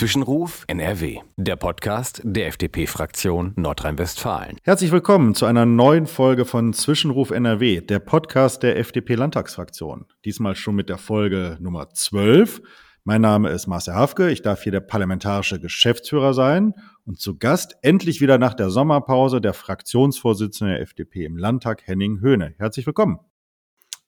Zwischenruf NRW, der Podcast der FDP-Fraktion Nordrhein-Westfalen. Herzlich willkommen zu einer neuen Folge von Zwischenruf NRW, der Podcast der FDP-Landtagsfraktion. Diesmal schon mit der Folge Nummer 12. Mein Name ist Marcel Hafke, ich darf hier der parlamentarische Geschäftsführer sein und zu Gast endlich wieder nach der Sommerpause der Fraktionsvorsitzende der FDP im Landtag, Henning Höhne. Herzlich willkommen.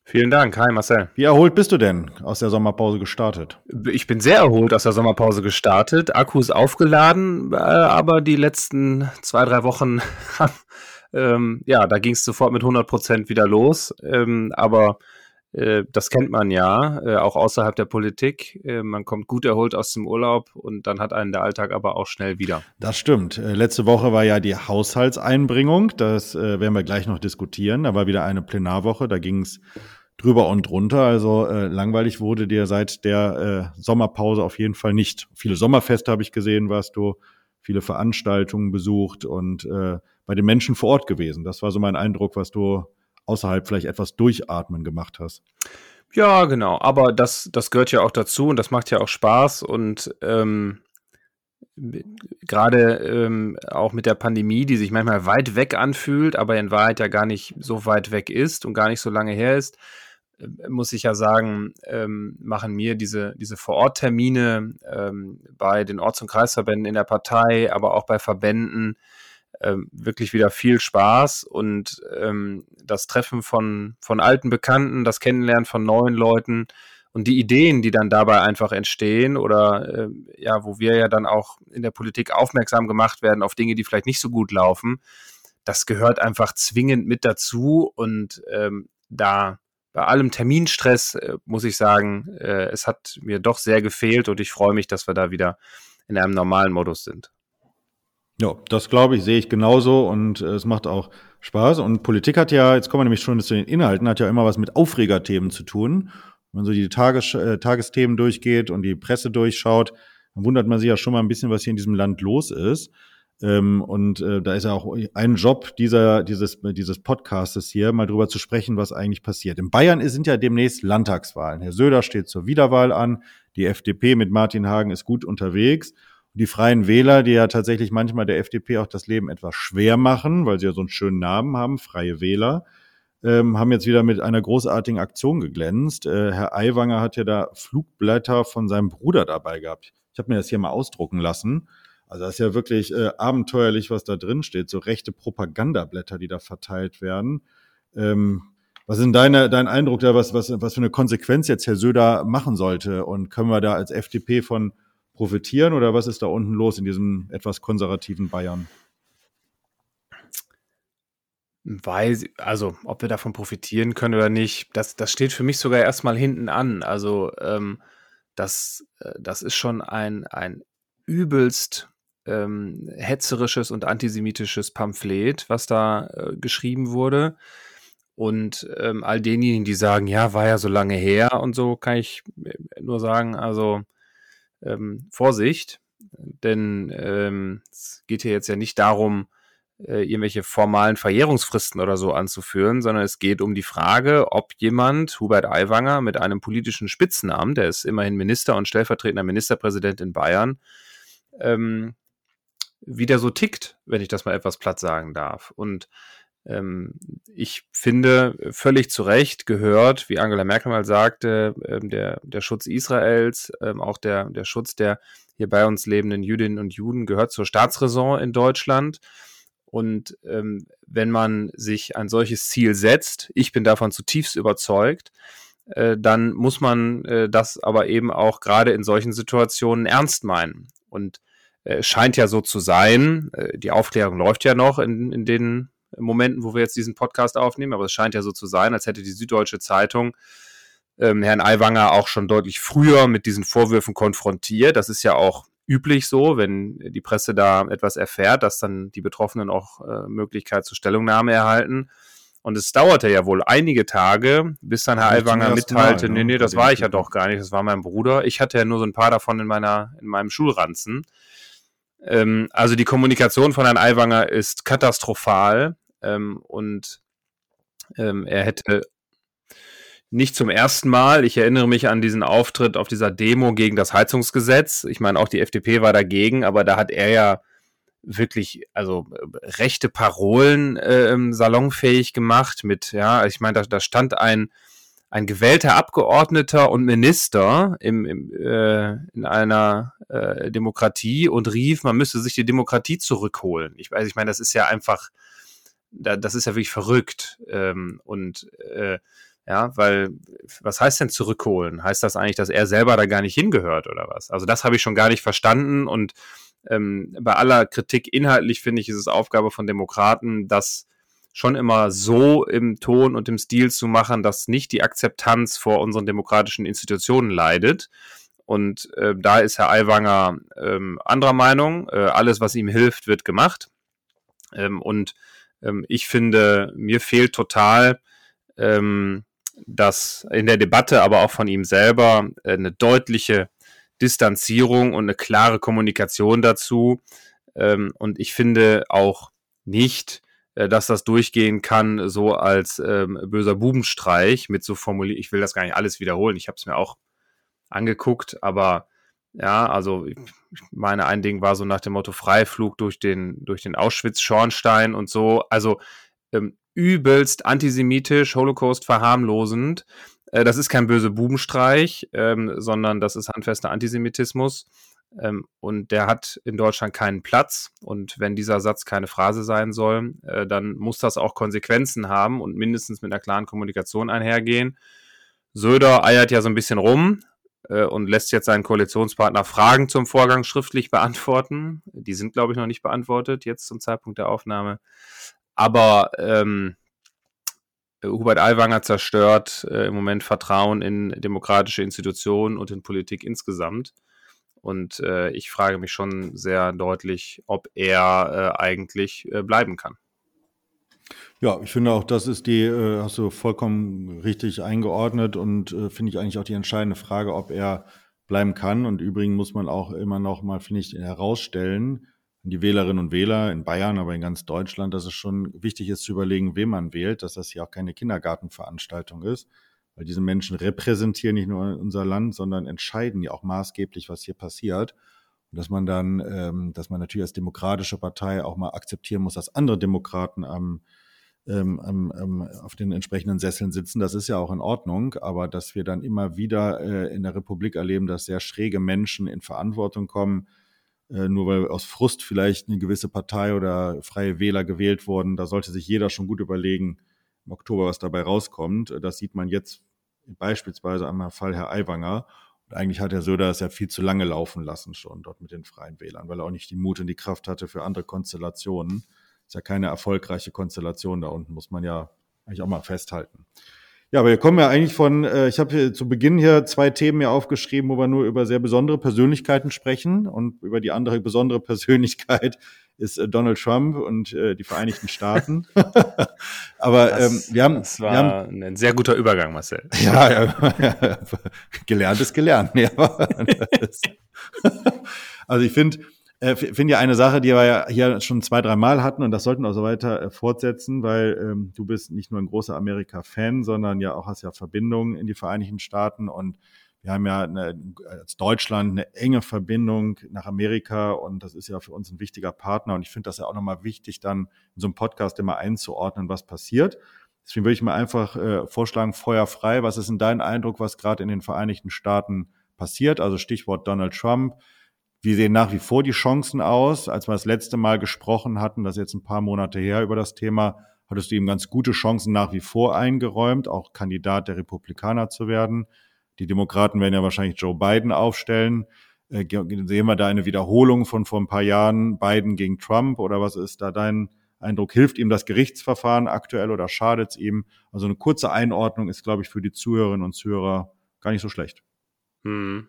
Vielen Dank. Hi Marcel. Wie erholt bist du denn aus der Sommerpause gestartet? Ich bin sehr erholt aus der Sommerpause gestartet. Akku ist aufgeladen, äh, aber die letzten zwei, drei Wochen, ähm, ja, da ging es sofort mit 100 Prozent wieder los. Ähm, aber das kennt man ja, äh, auch außerhalb der Politik. Äh, man kommt gut erholt aus dem Urlaub und dann hat einen der Alltag aber auch schnell wieder. Das stimmt. Äh, letzte Woche war ja die Haushaltseinbringung. Das äh, werden wir gleich noch diskutieren. Da war wieder eine Plenarwoche. Da ging es drüber und drunter. Also äh, langweilig wurde dir seit der äh, Sommerpause auf jeden Fall nicht. Viele Sommerfeste habe ich gesehen, warst du, viele Veranstaltungen besucht und äh, bei den Menschen vor Ort gewesen. Das war so mein Eindruck, was du außerhalb vielleicht etwas durchatmen gemacht hast. Ja, genau. Aber das, das gehört ja auch dazu und das macht ja auch Spaß und ähm, gerade ähm, auch mit der Pandemie, die sich manchmal weit weg anfühlt, aber in Wahrheit ja gar nicht so weit weg ist und gar nicht so lange her ist, äh, muss ich ja sagen, ähm, machen mir diese, diese Vororttermine ähm, bei den Orts- und Kreisverbänden in der Partei, aber auch bei Verbänden ähm, wirklich wieder viel Spaß und ähm, das Treffen von, von alten Bekannten, das Kennenlernen von neuen Leuten und die Ideen, die dann dabei einfach entstehen oder äh, ja, wo wir ja dann auch in der Politik aufmerksam gemacht werden auf Dinge, die vielleicht nicht so gut laufen, das gehört einfach zwingend mit dazu und ähm, da bei allem Terminstress äh, muss ich sagen, äh, es hat mir doch sehr gefehlt und ich freue mich, dass wir da wieder in einem normalen Modus sind. Ja, das glaube ich, sehe ich genauso und äh, es macht auch Spaß. Und Politik hat ja, jetzt kommen wir nämlich schon zu den Inhalten, hat ja immer was mit Aufregerthemen zu tun. Wenn man so die Tages, äh, Tagesthemen durchgeht und die Presse durchschaut, dann wundert man sich ja schon mal ein bisschen, was hier in diesem Land los ist. Ähm, und äh, da ist ja auch ein Job dieser, dieses, dieses Podcastes hier, mal drüber zu sprechen, was eigentlich passiert. In Bayern sind ja demnächst Landtagswahlen. Herr Söder steht zur Wiederwahl an. Die FDP mit Martin Hagen ist gut unterwegs die Freien Wähler, die ja tatsächlich manchmal der FDP auch das Leben etwas schwer machen, weil sie ja so einen schönen Namen haben, Freie Wähler, ähm, haben jetzt wieder mit einer großartigen Aktion geglänzt. Äh, Herr Aiwanger hat ja da Flugblätter von seinem Bruder dabei gehabt. Ich habe mir das hier mal ausdrucken lassen. Also das ist ja wirklich äh, abenteuerlich, was da drin steht. So rechte Propagandablätter, die da verteilt werden. Ähm, was ist denn dein Eindruck da, was, was, was für eine Konsequenz jetzt Herr Söder machen sollte? Und können wir da als FDP von profitieren oder was ist da unten los in diesem etwas konservativen Bayern? Weiß, also ob wir davon profitieren können oder nicht, das, das steht für mich sogar erstmal hinten an. Also ähm, das, äh, das ist schon ein, ein übelst ähm, hetzerisches und antisemitisches Pamphlet, was da äh, geschrieben wurde. Und ähm, all denjenigen, die sagen, ja, war ja so lange her und so, kann ich äh, nur sagen, also ähm, Vorsicht, denn ähm, es geht hier jetzt ja nicht darum, äh, irgendwelche formalen Verjährungsfristen oder so anzuführen, sondern es geht um die Frage, ob jemand, Hubert Aiwanger, mit einem politischen Spitznamen, der ist immerhin Minister und stellvertretender Ministerpräsident in Bayern, ähm, wieder so tickt, wenn ich das mal etwas platt sagen darf. Und ich finde völlig zu Recht gehört, wie Angela Merkel mal sagte, ähm, der, der Schutz Israels, ähm, auch der, der Schutz der hier bei uns lebenden Jüdinnen und Juden gehört zur Staatsräson in Deutschland. Und ähm, wenn man sich ein solches Ziel setzt, ich bin davon zutiefst überzeugt, äh, dann muss man äh, das aber eben auch gerade in solchen Situationen ernst meinen. Und äh, scheint ja so zu sein, äh, die Aufklärung läuft ja noch in, in den Momenten, wo wir jetzt diesen Podcast aufnehmen, aber es scheint ja so zu sein, als hätte die Süddeutsche Zeitung ähm, Herrn Aiwanger auch schon deutlich früher mit diesen Vorwürfen konfrontiert. Das ist ja auch üblich so, wenn die Presse da etwas erfährt, dass dann die Betroffenen auch äh, Möglichkeit zur Stellungnahme erhalten. Und es dauerte ja wohl einige Tage, bis dann Herr Aiwanger mitteilte, Mal, ne? nee, nee, das war ich ja doch gar nicht, das war mein Bruder. Ich hatte ja nur so ein paar davon in meiner, in meinem Schulranzen. Ähm, also die Kommunikation von Herrn Aiwanger ist katastrophal. Ähm, und ähm, er hätte nicht zum ersten Mal. Ich erinnere mich an diesen Auftritt auf dieser Demo gegen das Heizungsgesetz. Ich meine, auch die FDP war dagegen, aber da hat er ja wirklich, also rechte Parolen äh, salonfähig gemacht mit, ja, ich meine, da, da stand ein, ein gewählter Abgeordneter und Minister im, im, äh, in einer äh, Demokratie und rief, man müsse sich die Demokratie zurückholen. Ich weiß, ich meine, das ist ja einfach, da, das ist ja wirklich verrückt. Ähm, und äh, ja, weil, was heißt denn zurückholen? Heißt das eigentlich, dass er selber da gar nicht hingehört oder was? Also das habe ich schon gar nicht verstanden und ähm, bei aller Kritik inhaltlich finde ich, ist es Aufgabe von Demokraten, das schon immer so im Ton und im Stil zu machen, dass nicht die Akzeptanz vor unseren demokratischen Institutionen leidet. Und äh, da ist Herr Aiwanger ähm, anderer Meinung. Äh, alles, was ihm hilft, wird gemacht. Ähm, und ähm, ich finde, mir fehlt total ähm, dass in der Debatte, aber auch von ihm selber, äh, eine deutliche Distanzierung und eine klare Kommunikation dazu. Ähm, und ich finde auch nicht, äh, dass das durchgehen kann, so als ähm, böser Bubenstreich mit so formuliert. Ich will das gar nicht alles wiederholen. Ich habe es mir auch angeguckt, aber ja, also ich meine, ein Ding war so nach dem Motto Freiflug durch den, durch den Auschwitz-Schornstein und so. Also ähm, übelst antisemitisch, Holocaust verharmlosend. Äh, das ist kein böse Bubenstreich, ähm, sondern das ist handfester Antisemitismus. Ähm, und der hat in Deutschland keinen Platz. Und wenn dieser Satz keine Phrase sein soll, äh, dann muss das auch Konsequenzen haben und mindestens mit einer klaren Kommunikation einhergehen. Söder eiert ja so ein bisschen rum äh, und lässt jetzt seinen Koalitionspartner Fragen zum Vorgang schriftlich beantworten. Die sind, glaube ich, noch nicht beantwortet, jetzt zum Zeitpunkt der Aufnahme. Aber ähm, Hubert Aiwanger zerstört äh, im Moment Vertrauen in demokratische Institutionen und in Politik insgesamt. Und äh, ich frage mich schon sehr deutlich, ob er äh, eigentlich äh, bleiben kann. Ja, ich finde auch, das ist die, äh, hast du vollkommen richtig eingeordnet und äh, finde ich eigentlich auch die entscheidende Frage, ob er bleiben kann. Und übrigens muss man auch immer noch mal, finde ich, herausstellen, die Wählerinnen und Wähler in Bayern, aber in ganz Deutschland, dass es schon wichtig ist zu überlegen, wen man wählt, dass das hier auch keine Kindergartenveranstaltung ist, weil diese Menschen repräsentieren nicht nur unser Land, sondern entscheiden ja auch maßgeblich, was hier passiert. Und dass man dann, ähm, dass man natürlich als demokratische Partei auch mal akzeptieren muss, dass andere Demokraten am, ähm, am, ähm, auf den entsprechenden Sesseln sitzen, das ist ja auch in Ordnung, aber dass wir dann immer wieder äh, in der Republik erleben, dass sehr schräge Menschen in Verantwortung kommen, äh, nur weil aus Frust vielleicht eine gewisse Partei oder freie Wähler gewählt wurden. Da sollte sich jeder schon gut überlegen, im Oktober, was dabei rauskommt. Das sieht man jetzt beispielsweise am Fall Herr Aiwanger. Und eigentlich hat Herr Söder es ja viel zu lange laufen lassen schon dort mit den freien Wählern, weil er auch nicht die Mut und die Kraft hatte für andere Konstellationen. Ist ja keine erfolgreiche Konstellation da unten, muss man ja eigentlich auch mal festhalten. Ja, aber wir kommen ja eigentlich von, äh, ich habe zu Beginn hier zwei Themen mir aufgeschrieben, wo wir nur über sehr besondere Persönlichkeiten sprechen. Und über die andere besondere Persönlichkeit ist äh, Donald Trump und äh, die Vereinigten Staaten. aber das, ähm, wir haben. Das war wir haben, ein sehr guter Übergang, Marcel. Ja, ja, ja gelernt ist gelernt. Ja, also ich finde, äh, finde ja eine Sache, die wir ja hier schon zwei, drei Mal hatten und das sollten wir so weiter äh, fortsetzen, weil ähm, du bist nicht nur ein großer Amerika-Fan, sondern ja auch hast ja Verbindungen in die Vereinigten Staaten und wir haben ja eine, als Deutschland eine enge Verbindung nach Amerika und das ist ja für uns ein wichtiger Partner und ich finde das ja auch nochmal wichtig, dann in so einem Podcast immer einzuordnen, was passiert. Deswegen würde ich mal einfach äh, vorschlagen, Feuer frei. Was ist denn dein Eindruck, was gerade in den Vereinigten Staaten passiert? Also Stichwort Donald Trump. Wie sehen nach wie vor die Chancen aus? Als wir das letzte Mal gesprochen hatten, das ist jetzt ein paar Monate her über das Thema, hattest du ihm ganz gute Chancen nach wie vor eingeräumt, auch Kandidat der Republikaner zu werden. Die Demokraten werden ja wahrscheinlich Joe Biden aufstellen. Äh, sehen wir da eine Wiederholung von vor ein paar Jahren Biden gegen Trump oder was ist da dein Eindruck? Hilft ihm das Gerichtsverfahren aktuell oder schadet es ihm? Also eine kurze Einordnung ist, glaube ich, für die Zuhörerinnen und Zuhörer gar nicht so schlecht. Hm.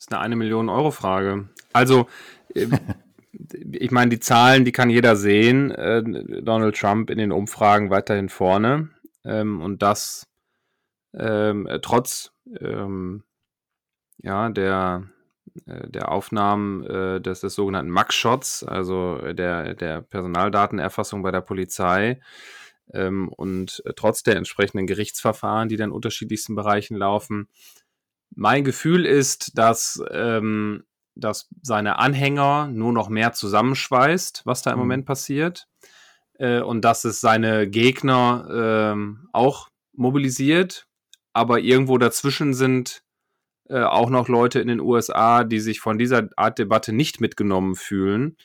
Das ist eine eine Million Euro Frage. Also, äh, ich meine, die Zahlen, die kann jeder sehen. Äh, Donald Trump in den Umfragen weiterhin vorne. Ähm, und das ähm, trotz ähm, ja, der, äh, der Aufnahmen äh, des, des sogenannten Mug-Shots, also der, der Personaldatenerfassung bei der Polizei. ähm, und trotz der entsprechenden Gerichtsverfahren, die dann in unterschiedlichsten Bereichen laufen. Mein Gefühl ist, dass, ähm, dass seine Anhänger nur noch mehr zusammenschweißt, was da im mhm. Moment passiert. Äh, und dass es seine Gegner ähm, auch mobilisiert. Aber irgendwo dazwischen sind äh, auch noch Leute in den USA, die sich von dieser Art Debatte nicht mitgenommen fühlen.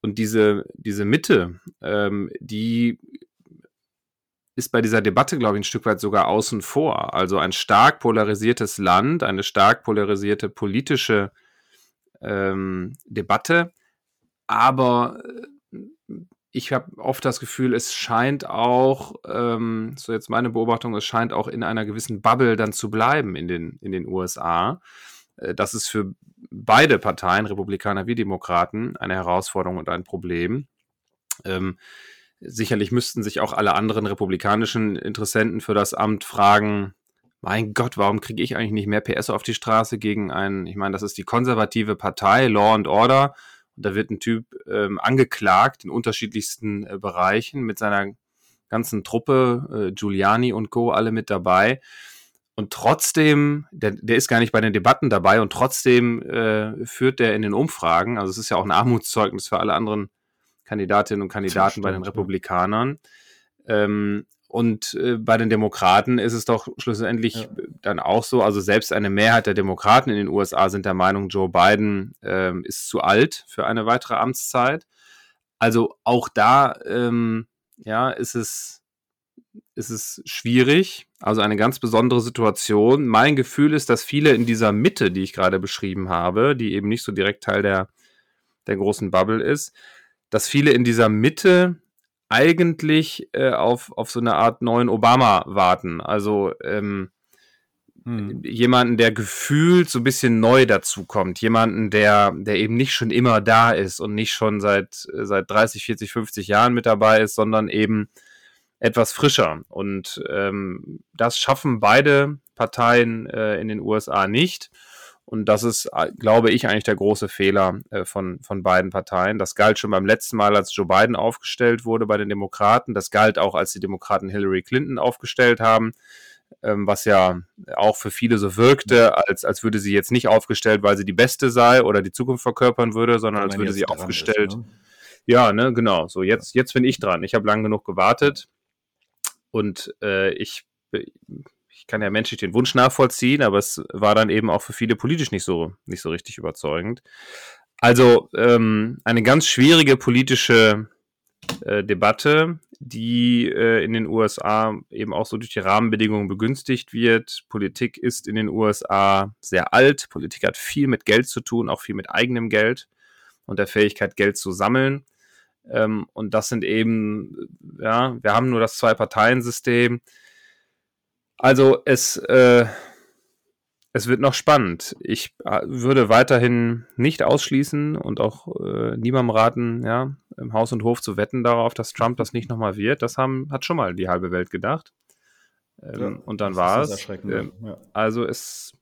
Und diese, diese Mitte, ähm, die ist bei dieser Debatte, glaube ich, ein Stück weit sogar außen vor. Also ein stark polarisiertes Land, eine stark polarisierte politische ähm, Debatte. Aber äh, ich habe oft das Gefühl, es scheint auch, ähm, so jetzt meine Beobachtung, es scheint auch in einer gewissen Bubble dann zu bleiben in den, in den USA. Äh, das ist für beide Parteien, Republikaner wie Demokraten, eine Herausforderung und ein Problem. Ähm, Sicherlich müssten sich auch alle anderen republikanischen Interessenten für das Amt fragen, mein Gott, warum kriege ich eigentlich nicht mehr PS auf die Straße gegen einen, ich meine, das ist die konservative Partei, Law and Order. Und da wird ein Typ ähm, angeklagt in unterschiedlichsten äh, Bereichen mit seiner ganzen Truppe, äh, Giuliani und Co., alle mit dabei. Und trotzdem, der, der ist gar nicht bei den Debatten dabei und trotzdem äh, führt der in den Umfragen, also es ist ja auch ein Armutszeugnis für alle anderen Kandidatinnen und Kandidaten stimmt, bei den Republikanern. Ähm, und äh, bei den Demokraten ist es doch schlussendlich ja. dann auch so, also selbst eine Mehrheit der Demokraten in den USA sind der Meinung, Joe Biden ähm, ist zu alt für eine weitere Amtszeit. Also auch da ähm, ja, ist es, ist es schwierig, also eine ganz besondere Situation. Mein Gefühl ist, dass viele in dieser Mitte, die ich gerade beschrieben habe, die eben nicht so direkt Teil der, der großen Bubble ist, dass viele in dieser Mitte eigentlich äh, auf, auf so eine Art neuen Obama warten. Also ähm, hm. jemanden, der gefühlt so ein bisschen neu dazukommt. Jemanden, der, der eben nicht schon immer da ist und nicht schon seit, seit 30, 40, 50 Jahren mit dabei ist, sondern eben etwas frischer. Und ähm, das schaffen beide Parteien äh, in den USA nicht. Und das ist, äh, glaube ich, eigentlich der große Fehler äh, von, von beiden Parteien. Das galt schon beim letzten Mal, als Joe Biden aufgestellt wurde bei den Demokraten. Das galt auch, als die Demokraten Hillary Clinton aufgestellt haben, ähm, was ja auch für viele so wirkte, als, als würde sie jetzt nicht aufgestellt, weil sie die Beste sei oder die Zukunft verkörpern würde, sondern als würde sie aufgestellt. Ist, ne? Ja, ne, genau. So, jetzt, jetzt bin ich dran. Ich habe lang genug gewartet und äh, ich ich kann ja menschlich den Wunsch nachvollziehen, aber es war dann eben auch für viele politisch nicht so, nicht so richtig überzeugend. Also ähm, eine ganz schwierige politische äh, Debatte, die äh, in den USA eben auch so durch die Rahmenbedingungen begünstigt wird. Politik ist in den USA sehr alt. Politik hat viel mit Geld zu tun, auch viel mit eigenem Geld und der Fähigkeit, Geld zu sammeln. Ähm, und das sind eben, ja, wir haben nur das Zwei-Parteien-System. Also es, äh, es wird noch spannend. Ich äh, würde weiterhin nicht ausschließen und auch äh, niemandem raten, ja, im Haus und Hof zu wetten darauf, dass Trump das nicht nochmal wird. Das haben, hat schon mal die halbe Welt gedacht. Ähm, ja, und dann war es. Ähm, ja. Also es,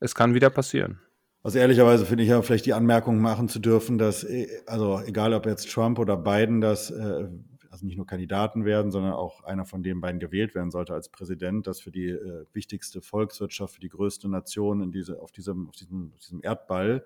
es kann wieder passieren. Also ehrlicherweise finde ich ja vielleicht die Anmerkung machen zu dürfen, dass, äh, also egal ob jetzt Trump oder Biden das äh, also nicht nur Kandidaten werden, sondern auch einer von den beiden gewählt werden sollte als Präsident, das für die äh, wichtigste Volkswirtschaft, für die größte Nation in diese, auf, diesem, auf, diesem, auf diesem Erdball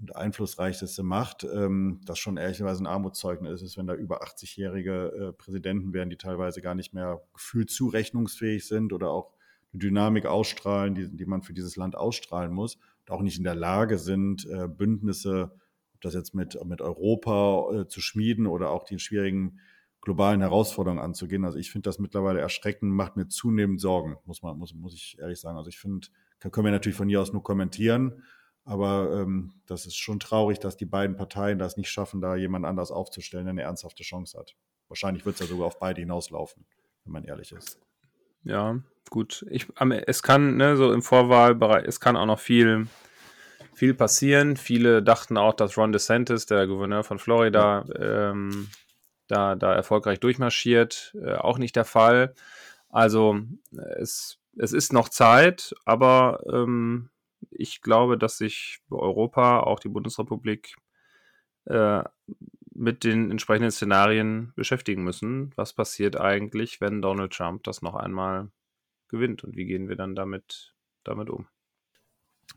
und einflussreichste Macht, ähm, das schon ehrlicherweise ein Armutszeugnis ist, wenn da über 80-jährige äh, Präsidenten werden, die teilweise gar nicht mehr gefühlt zurechnungsfähig sind oder auch eine Dynamik ausstrahlen, die, die man für dieses Land ausstrahlen muss und auch nicht in der Lage sind, äh, Bündnisse, ob das jetzt mit, mit Europa äh, zu schmieden oder auch die schwierigen globalen Herausforderungen anzugehen. Also ich finde das mittlerweile erschreckend, macht mir zunehmend Sorgen, muss man, muss, muss ich ehrlich sagen. Also ich finde, können wir natürlich von hier aus nur kommentieren, aber ähm, das ist schon traurig, dass die beiden Parteien das nicht schaffen, da jemand anders aufzustellen, der eine ernsthafte Chance hat. Wahrscheinlich wird es ja sogar auf beide hinauslaufen, wenn man ehrlich ist. Ja, gut. Ich, es kann, ne, so im Vorwahlbereich, es kann auch noch viel, viel passieren. Viele dachten auch, dass Ron DeSantis, der Gouverneur von Florida, ja. ähm, da, da erfolgreich durchmarschiert. Äh, auch nicht der Fall. Also es, es ist noch Zeit, aber ähm, ich glaube, dass sich Europa, auch die Bundesrepublik, äh, mit den entsprechenden Szenarien beschäftigen müssen. Was passiert eigentlich, wenn Donald Trump das noch einmal gewinnt und wie gehen wir dann damit, damit um?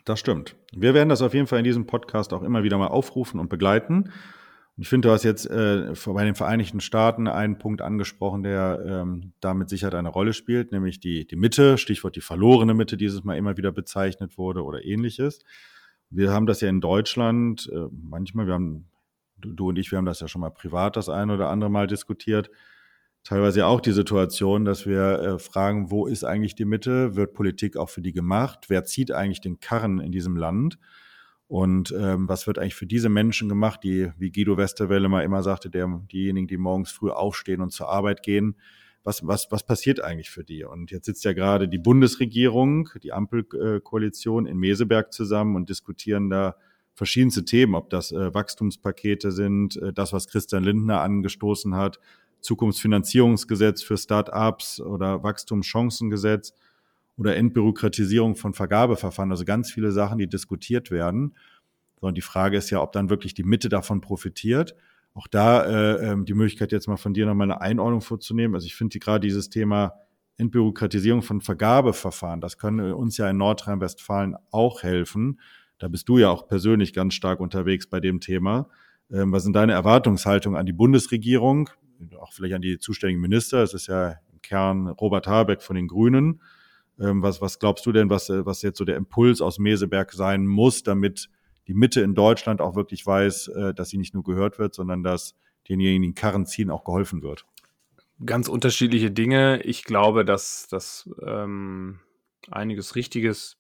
Das stimmt. Wir werden das auf jeden Fall in diesem Podcast auch immer wieder mal aufrufen und begleiten. Ich finde, du hast jetzt äh, bei den Vereinigten Staaten einen Punkt angesprochen, der ähm, da mit eine Rolle spielt, nämlich die, die Mitte, Stichwort die verlorene Mitte, dieses Mal immer wieder bezeichnet wurde oder ähnliches. Wir haben das ja in Deutschland äh, manchmal, wir haben, du, du und ich, wir haben das ja schon mal privat das eine oder andere Mal diskutiert, teilweise auch die Situation, dass wir äh, fragen, wo ist eigentlich die Mitte? Wird Politik auch für die gemacht? Wer zieht eigentlich den Karren in diesem Land? Und ähm, was wird eigentlich für diese Menschen gemacht, die, wie Guido Westerwelle mal immer sagte, der, diejenigen, die morgens früh aufstehen und zur Arbeit gehen, was, was, was passiert eigentlich für die? Und jetzt sitzt ja gerade die Bundesregierung, die Ampelkoalition in Meseberg zusammen und diskutieren da verschiedenste Themen, ob das äh, Wachstumspakete sind, äh, das, was Christian Lindner angestoßen hat, Zukunftsfinanzierungsgesetz für Start-ups oder Wachstumschancengesetz oder Entbürokratisierung von Vergabeverfahren, also ganz viele Sachen, die diskutiert werden. Sondern die Frage ist ja, ob dann wirklich die Mitte davon profitiert. Auch da äh, ähm, die Möglichkeit, jetzt mal von dir nochmal eine Einordnung vorzunehmen. Also ich finde gerade dieses Thema Entbürokratisierung von Vergabeverfahren, das kann uns ja in Nordrhein-Westfalen auch helfen. Da bist du ja auch persönlich ganz stark unterwegs bei dem Thema. Ähm, was sind deine Erwartungshaltungen an die Bundesregierung, auch vielleicht an die zuständigen Minister? Es ist ja im Kern Robert Habeck von den Grünen. Ähm, was, was glaubst du denn, was, äh, was jetzt so der Impuls aus Meseberg sein muss, damit die Mitte in Deutschland auch wirklich weiß, äh, dass sie nicht nur gehört wird, sondern dass denjenigen, die Karren ziehen, auch geholfen wird? Ganz unterschiedliche Dinge. Ich glaube, dass, dass ähm, einiges Richtiges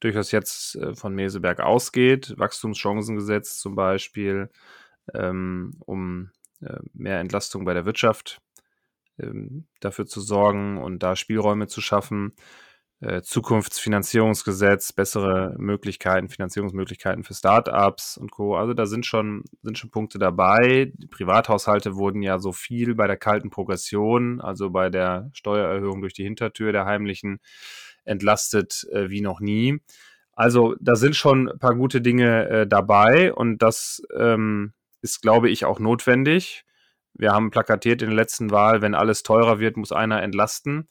durchaus jetzt äh, von Meseberg ausgeht. Wachstumschancengesetz zum Beispiel, ähm, um äh, mehr Entlastung bei der Wirtschaft ähm, dafür zu sorgen und da Spielräume zu schaffen. Äh, Zukunftsfinanzierungsgesetz, bessere Möglichkeiten, Finanzierungsmöglichkeiten für Startups und Co. Also da sind schon, sind schon Punkte dabei. Die Privathaushalte wurden ja so viel bei der kalten Progression, also bei der Steuererhöhung durch die Hintertür der heimlichen, entlastet äh, wie noch nie. Also da sind schon ein paar gute Dinge äh, dabei und das ähm, ist, glaube ich, auch notwendig. Wir haben plakatiert in der letzten Wahl, wenn alles teurer wird, muss einer entlasten.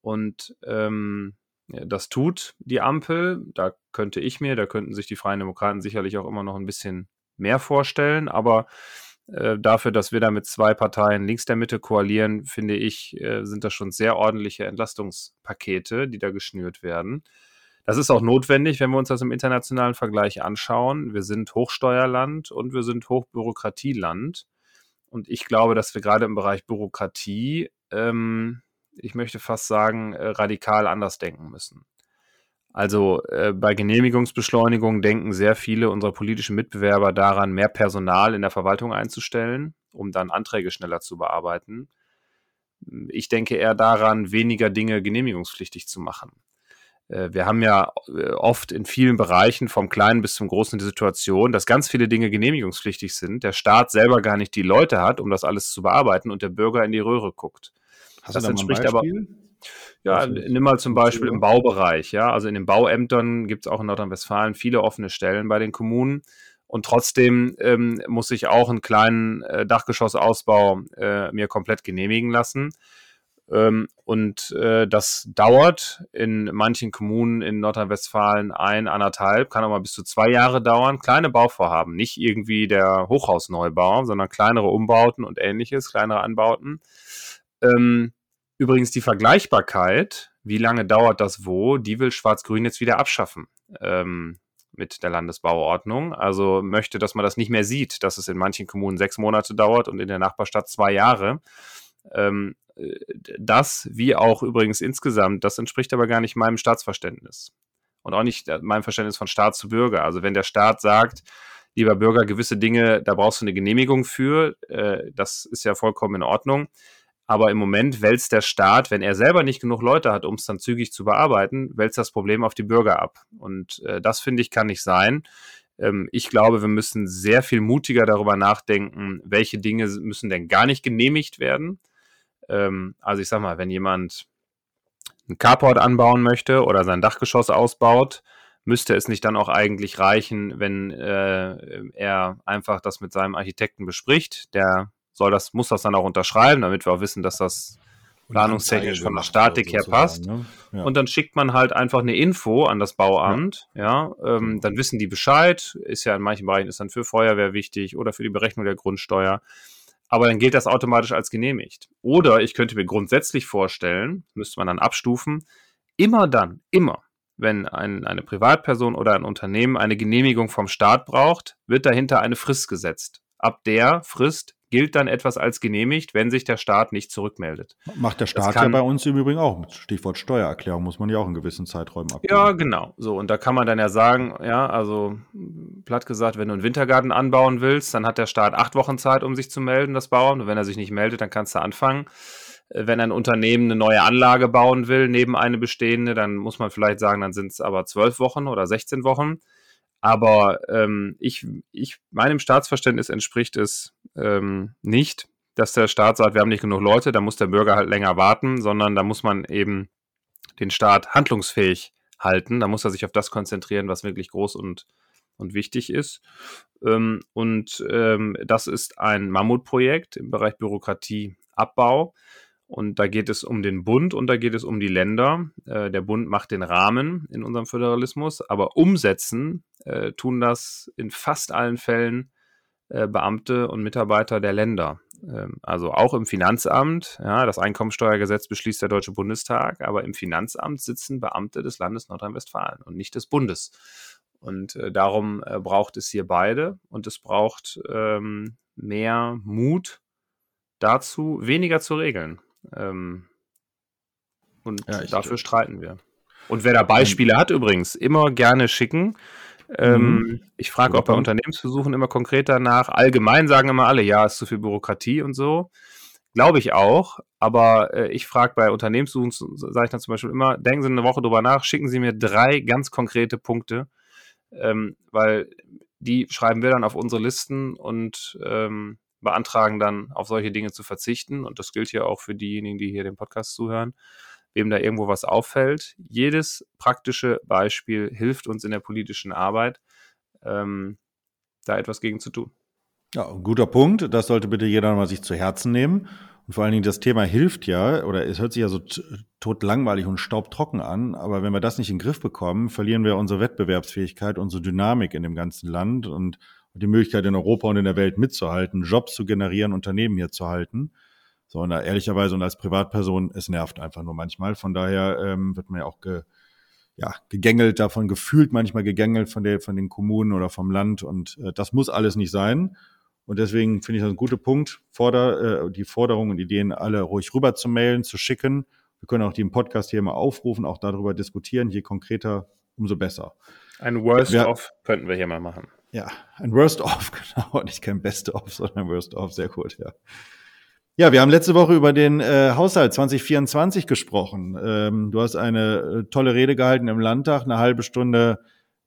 Und ähm, das tut die Ampel. Da könnte ich mir, da könnten sich die Freien Demokraten sicherlich auch immer noch ein bisschen mehr vorstellen. Aber äh, dafür, dass wir da mit zwei Parteien links der Mitte koalieren, finde ich, äh, sind das schon sehr ordentliche Entlastungspakete, die da geschnürt werden. Das ist auch notwendig, wenn wir uns das im internationalen Vergleich anschauen. Wir sind Hochsteuerland und wir sind Hochbürokratieland. Und ich glaube, dass wir gerade im Bereich Bürokratie ähm, ich möchte fast sagen, äh, radikal anders denken müssen. Also äh, bei Genehmigungsbeschleunigung denken sehr viele unserer politischen Mitbewerber daran, mehr Personal in der Verwaltung einzustellen, um dann Anträge schneller zu bearbeiten. Ich denke eher daran, weniger Dinge genehmigungspflichtig zu machen. Äh, wir haben ja äh, oft in vielen Bereichen, vom Kleinen bis zum Großen, die Situation, dass ganz viele Dinge genehmigungspflichtig sind, der Staat selber gar nicht die Leute hat, um das alles zu bearbeiten und der Bürger in die Röhre guckt. Hast das entspricht aber. Ja, nimm mal zum Beispiel im Baubereich, ja. Also in den Bauämtern gibt es auch in Nordrhein-Westfalen viele offene Stellen bei den Kommunen. Und trotzdem ähm, muss ich auch einen kleinen äh, Dachgeschossausbau äh, mir komplett genehmigen lassen. Ähm, und äh, das dauert in manchen Kommunen in Nordrhein-Westfalen ein, anderthalb, kann auch mal bis zu zwei Jahre dauern. Kleine Bauvorhaben, nicht irgendwie der Hochhausneubau, sondern kleinere Umbauten und ähnliches, kleinere Anbauten. Ähm, Übrigens die Vergleichbarkeit, wie lange dauert das wo, die will Schwarz-Grün jetzt wieder abschaffen ähm, mit der Landesbauordnung. Also möchte, dass man das nicht mehr sieht, dass es in manchen Kommunen sechs Monate dauert und in der Nachbarstadt zwei Jahre. Ähm, das, wie auch übrigens insgesamt, das entspricht aber gar nicht meinem Staatsverständnis. Und auch nicht äh, meinem Verständnis von Staat zu Bürger. Also wenn der Staat sagt, lieber Bürger, gewisse Dinge, da brauchst du eine Genehmigung für, äh, das ist ja vollkommen in Ordnung. Aber im Moment wälzt der Staat, wenn er selber nicht genug Leute hat, um es dann zügig zu bearbeiten, wälzt das Problem auf die Bürger ab. Und äh, das finde ich kann nicht sein. Ähm, ich glaube, wir müssen sehr viel mutiger darüber nachdenken, welche Dinge müssen denn gar nicht genehmigt werden. Ähm, also ich sag mal, wenn jemand ein Carport anbauen möchte oder sein Dachgeschoss ausbaut, müsste es nicht dann auch eigentlich reichen, wenn äh, er einfach das mit seinem Architekten bespricht? Der soll das, muss das dann auch unterschreiben, damit wir auch wissen, dass das planungstechnisch von der Statik her passt. Ne? Ja. Und dann schickt man halt einfach eine Info an das Bauamt, ja, ja ähm, genau. dann wissen die Bescheid, ist ja in manchen Bereichen ist dann für Feuerwehr wichtig oder für die Berechnung der Grundsteuer. Aber dann gilt das automatisch als genehmigt. Oder ich könnte mir grundsätzlich vorstellen, müsste man dann abstufen, immer dann, immer, wenn ein, eine Privatperson oder ein Unternehmen eine Genehmigung vom Staat braucht, wird dahinter eine Frist gesetzt. Ab der Frist gilt dann etwas als genehmigt, wenn sich der Staat nicht zurückmeldet. Macht der Staat ja bei uns im Übrigen auch. Stichwort Steuererklärung muss man ja auch in gewissen Zeiträumen abgeben. Ja, genau. So, und da kann man dann ja sagen, ja, also platt gesagt, wenn du einen Wintergarten anbauen willst, dann hat der Staat acht Wochen Zeit, um sich zu melden, das Bauern. Und wenn er sich nicht meldet, dann kannst du anfangen. Äh, wenn ein Unternehmen eine neue Anlage bauen will, neben eine bestehende, dann muss man vielleicht sagen, dann sind es aber zwölf Wochen oder 16 Wochen. Aber ähm, ich, ich, meinem Staatsverständnis entspricht es ähm, nicht, dass der Staat sagt, wir haben nicht genug Leute, da muss der Bürger halt länger warten, sondern da muss man eben den Staat handlungsfähig halten. Da muss er sich auf das konzentrieren, was wirklich groß und, und wichtig ist. Ähm, und ähm, das ist ein Mammutprojekt im Bereich Bürokratieabbau. Und da geht es um den Bund und da geht es um die Länder. Äh, der Bund macht den Rahmen in unserem Föderalismus, aber umsetzen äh, tun das in fast allen Fällen äh, Beamte und Mitarbeiter der Länder. Ähm, also auch im Finanzamt, ja, das Einkommensteuergesetz beschließt der Deutsche Bundestag, aber im Finanzamt sitzen Beamte des Landes Nordrhein-Westfalen und nicht des Bundes. Und äh, darum äh, braucht es hier beide und es braucht ähm, mehr Mut dazu, weniger zu regeln. Ähm, und ja, dafür streiten wir. Und wer da Beispiele hat übrigens, immer gerne schicken. Ähm, mhm. Ich frage auch bei Unternehmensversuchen immer konkret danach. Allgemein sagen immer alle, ja, ist zu viel Bürokratie und so. Glaube ich auch, aber äh, ich frage bei Unternehmenssuchen, sage ich dann zum Beispiel immer, denken Sie eine Woche drüber nach, schicken Sie mir drei ganz konkrete Punkte, ähm, weil die schreiben wir dann auf unsere Listen und ähm, beantragen dann auf solche Dinge zu verzichten. Und das gilt ja auch für diejenigen, die hier den Podcast zuhören, wem da irgendwo was auffällt. Jedes praktische Beispiel hilft uns in der politischen Arbeit, ähm, da etwas gegen zu tun. Ja, guter Punkt. Das sollte bitte jeder mal sich zu Herzen nehmen. Und vor allen Dingen das Thema hilft ja, oder es hört sich ja so tot langweilig und staubtrocken an, aber wenn wir das nicht in den Griff bekommen, verlieren wir unsere Wettbewerbsfähigkeit, unsere Dynamik in dem ganzen Land und die Möglichkeit in Europa und in der Welt mitzuhalten, Jobs zu generieren, Unternehmen hier zu halten. So, und da, ehrlicherweise und als Privatperson, es nervt einfach nur manchmal. Von daher ähm, wird man ja auch ge, ja, gegängelt davon, gefühlt manchmal gegängelt von, der, von den Kommunen oder vom Land. Und äh, das muss alles nicht sein. Und deswegen finde ich das ein guter Punkt, Forder, äh, die Forderungen und Ideen alle ruhig rüber zu mailen, zu schicken. Wir können auch die im Podcast hier mal aufrufen, auch darüber diskutieren. Je konkreter, umso besser. Ein Worst-of könnten wir hier mal machen. Ja, ein Worst-of, genau. Nicht kein Best-of, sondern ein Worst-of. Sehr gut, ja. Ja, wir haben letzte Woche über den äh, Haushalt 2024 gesprochen. Ähm, du hast eine äh, tolle Rede gehalten im Landtag, eine halbe Stunde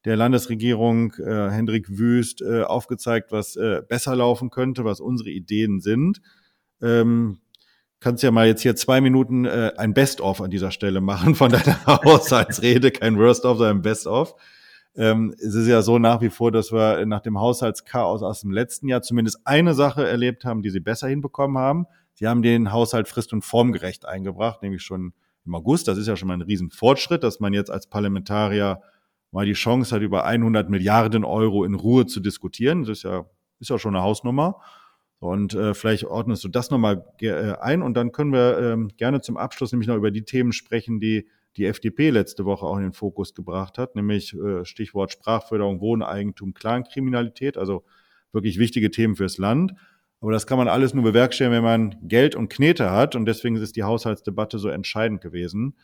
der Landesregierung äh, Hendrik Wüst äh, aufgezeigt, was äh, besser laufen könnte, was unsere Ideen sind. Ähm, kannst ja mal jetzt hier zwei Minuten äh, ein Best-of an dieser Stelle machen von deiner Haushaltsrede, kein Worst-of, sondern Best-of. Ähm, es ist ja so nach wie vor, dass wir nach dem Haushaltschaos aus dem letzten Jahr zumindest eine Sache erlebt haben, die sie besser hinbekommen haben. Sie haben den Haushalt frist- und formgerecht eingebracht, nämlich schon im August. Das ist ja schon mal ein Riesenfortschritt, dass man jetzt als Parlamentarier mal die Chance hat, über 100 Milliarden Euro in Ruhe zu diskutieren. Das ist ja, ist ja schon eine Hausnummer. Und äh, vielleicht ordnest du das nochmal äh, ein und dann können wir ähm, gerne zum Abschluss nämlich noch über die Themen sprechen, die die FDP letzte Woche auch in den Fokus gebracht hat, nämlich äh, Stichwort Sprachförderung, Wohneigentum, Clankriminalität, also wirklich wichtige Themen fürs Land. Aber das kann man alles nur bewerkstelligen, wenn man Geld und Knete hat. Und deswegen ist die Haushaltsdebatte so entscheidend gewesen.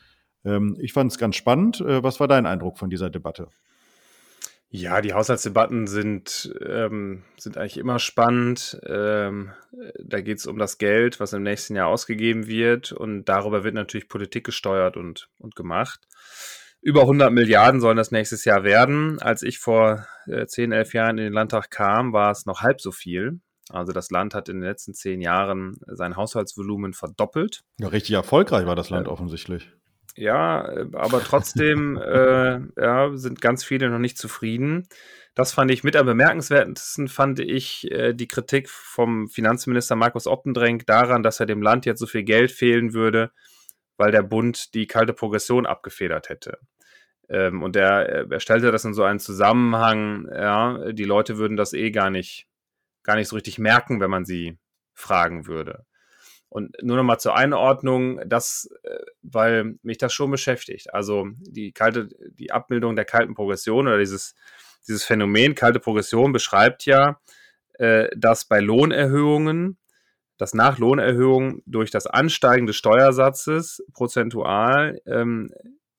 Ähm, ich fand es ganz spannend. Äh, was war dein Eindruck von dieser Debatte? Ja, die Haushaltsdebatten sind, ähm, sind eigentlich immer spannend. Ähm, da geht es um das Geld, was im nächsten Jahr ausgegeben wird und darüber wird natürlich Politik gesteuert und, und gemacht. Über 100 Milliarden sollen das nächstes Jahr werden. Als ich vor äh, 10, 11 Jahren in den Landtag kam, war es noch halb so viel. Also das Land hat in den letzten zehn Jahren sein Haushaltsvolumen verdoppelt. Ja, richtig erfolgreich war das Land offensichtlich. Ja, aber trotzdem äh, ja, sind ganz viele noch nicht zufrieden. Das fand ich mit am bemerkenswertesten, fand ich äh, die Kritik vom Finanzminister Markus Oppendrenk daran, dass er dem Land jetzt so viel Geld fehlen würde, weil der Bund die kalte Progression abgefedert hätte. Ähm, und er, er stellte das in so einen Zusammenhang, ja, die Leute würden das eh gar nicht, gar nicht so richtig merken, wenn man sie fragen würde. Und nur noch mal zur Einordnung, das, äh, weil mich das schon beschäftigt. Also die kalte, die Abbildung der kalten Progression oder dieses dieses Phänomen kalte Progression beschreibt ja, äh, dass bei Lohnerhöhungen, dass nach Lohnerhöhungen durch das Ansteigen des Steuersatzes prozentual ähm,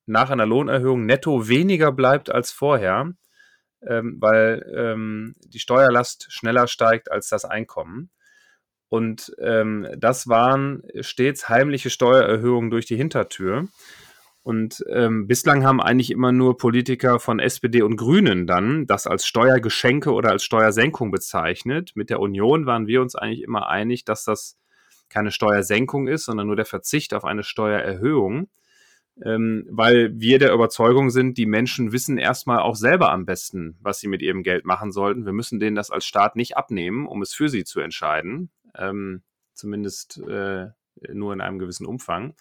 nach einer Lohnerhöhung netto weniger bleibt als vorher, ähm, weil ähm, die Steuerlast schneller steigt als das Einkommen. Und ähm, das waren stets heimliche Steuererhöhungen durch die Hintertür. Und ähm, bislang haben eigentlich immer nur Politiker von SPD und Grünen dann das als Steuergeschenke oder als Steuersenkung bezeichnet. Mit der Union waren wir uns eigentlich immer einig, dass das keine Steuersenkung ist, sondern nur der Verzicht auf eine Steuererhöhung. Ähm, weil wir der Überzeugung sind, die Menschen wissen erstmal auch selber am besten, was sie mit ihrem Geld machen sollten. Wir müssen denen das als Staat nicht abnehmen, um es für sie zu entscheiden. Ähm, zumindest äh, nur in einem gewissen Umfang.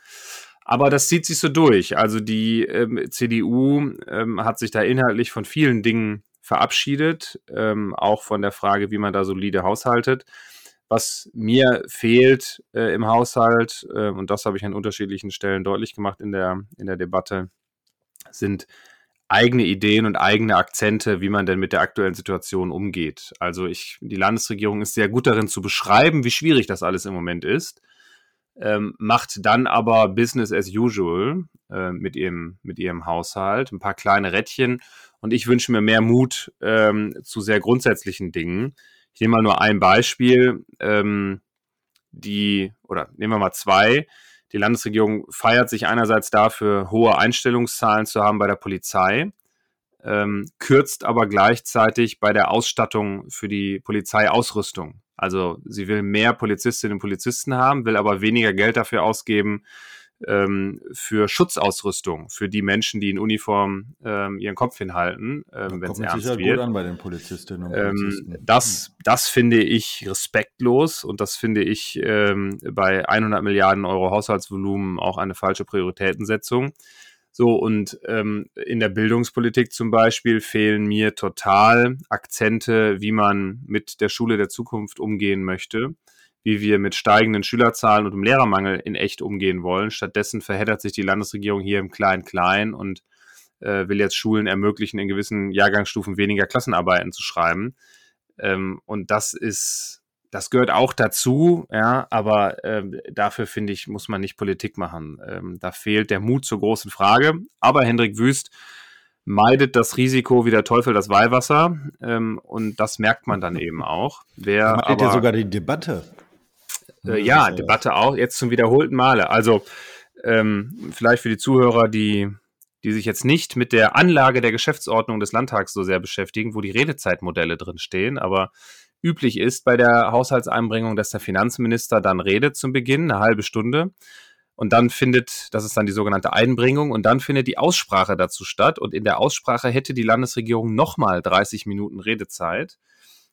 Aber das zieht sich so durch. Also die ähm, CDU ähm, hat sich da inhaltlich von vielen Dingen verabschiedet, ähm, auch von der Frage, wie man da solide haushaltet. Was mir fehlt äh, im Haushalt, äh, und das habe ich an unterschiedlichen Stellen deutlich gemacht in der, in der Debatte, sind eigene Ideen und eigene Akzente, wie man denn mit der aktuellen Situation umgeht. Also ich, die Landesregierung ist sehr gut darin zu beschreiben, wie schwierig das alles im Moment ist ähm, macht dann aber Business as usual äh, mit, ihrem, mit ihrem Haushalt, ein paar kleine Rädchen. Und ich wünsche mir mehr Mut ähm, zu sehr grundsätzlichen Dingen. Ich nehme mal nur ein Beispiel. Ähm, die, oder nehmen wir mal zwei. Die Landesregierung feiert sich einerseits dafür, hohe Einstellungszahlen zu haben bei der Polizei, ähm, kürzt aber gleichzeitig bei der Ausstattung für die Polizeiausrüstung. Also sie will mehr Polizistinnen und Polizisten haben, will aber weniger Geld dafür ausgeben ähm, für Schutzausrüstung für die Menschen, die in Uniform ähm, ihren Kopf hinhalten, ähm, wenn es ernst sicher wird. Gut an bei den Polizistinnen und ähm, Polizisten. das, das finde ich respektlos und das finde ich ähm, bei 100 Milliarden Euro Haushaltsvolumen auch eine falsche Prioritätensetzung. So, und ähm, in der Bildungspolitik zum Beispiel fehlen mir total Akzente, wie man mit der Schule der Zukunft umgehen möchte, wie wir mit steigenden Schülerzahlen und dem Lehrermangel in echt umgehen wollen. Stattdessen verheddert sich die Landesregierung hier im Klein-Klein und äh, will jetzt Schulen ermöglichen, in gewissen Jahrgangsstufen weniger Klassenarbeiten zu schreiben. Ähm, und das ist das gehört auch dazu, ja, aber ähm, dafür finde ich, muss man nicht Politik machen. Ähm, da fehlt der Mut zur großen Frage. Aber Hendrik Wüst meidet das Risiko wie der Teufel das Weihwasser ähm, und das merkt man dann eben auch. Wer man aber, ja sogar die Debatte. Äh, ja, Debatte auch, jetzt zum wiederholten Male. Also ähm, vielleicht für die Zuhörer, die die sich jetzt nicht mit der Anlage der Geschäftsordnung des Landtags so sehr beschäftigen, wo die Redezeitmodelle drin stehen, aber üblich ist bei der Haushaltseinbringung, dass der Finanzminister dann redet zum Beginn, eine halbe Stunde. Und dann findet, das ist dann die sogenannte Einbringung, und dann findet die Aussprache dazu statt. Und in der Aussprache hätte die Landesregierung nochmal 30 Minuten Redezeit.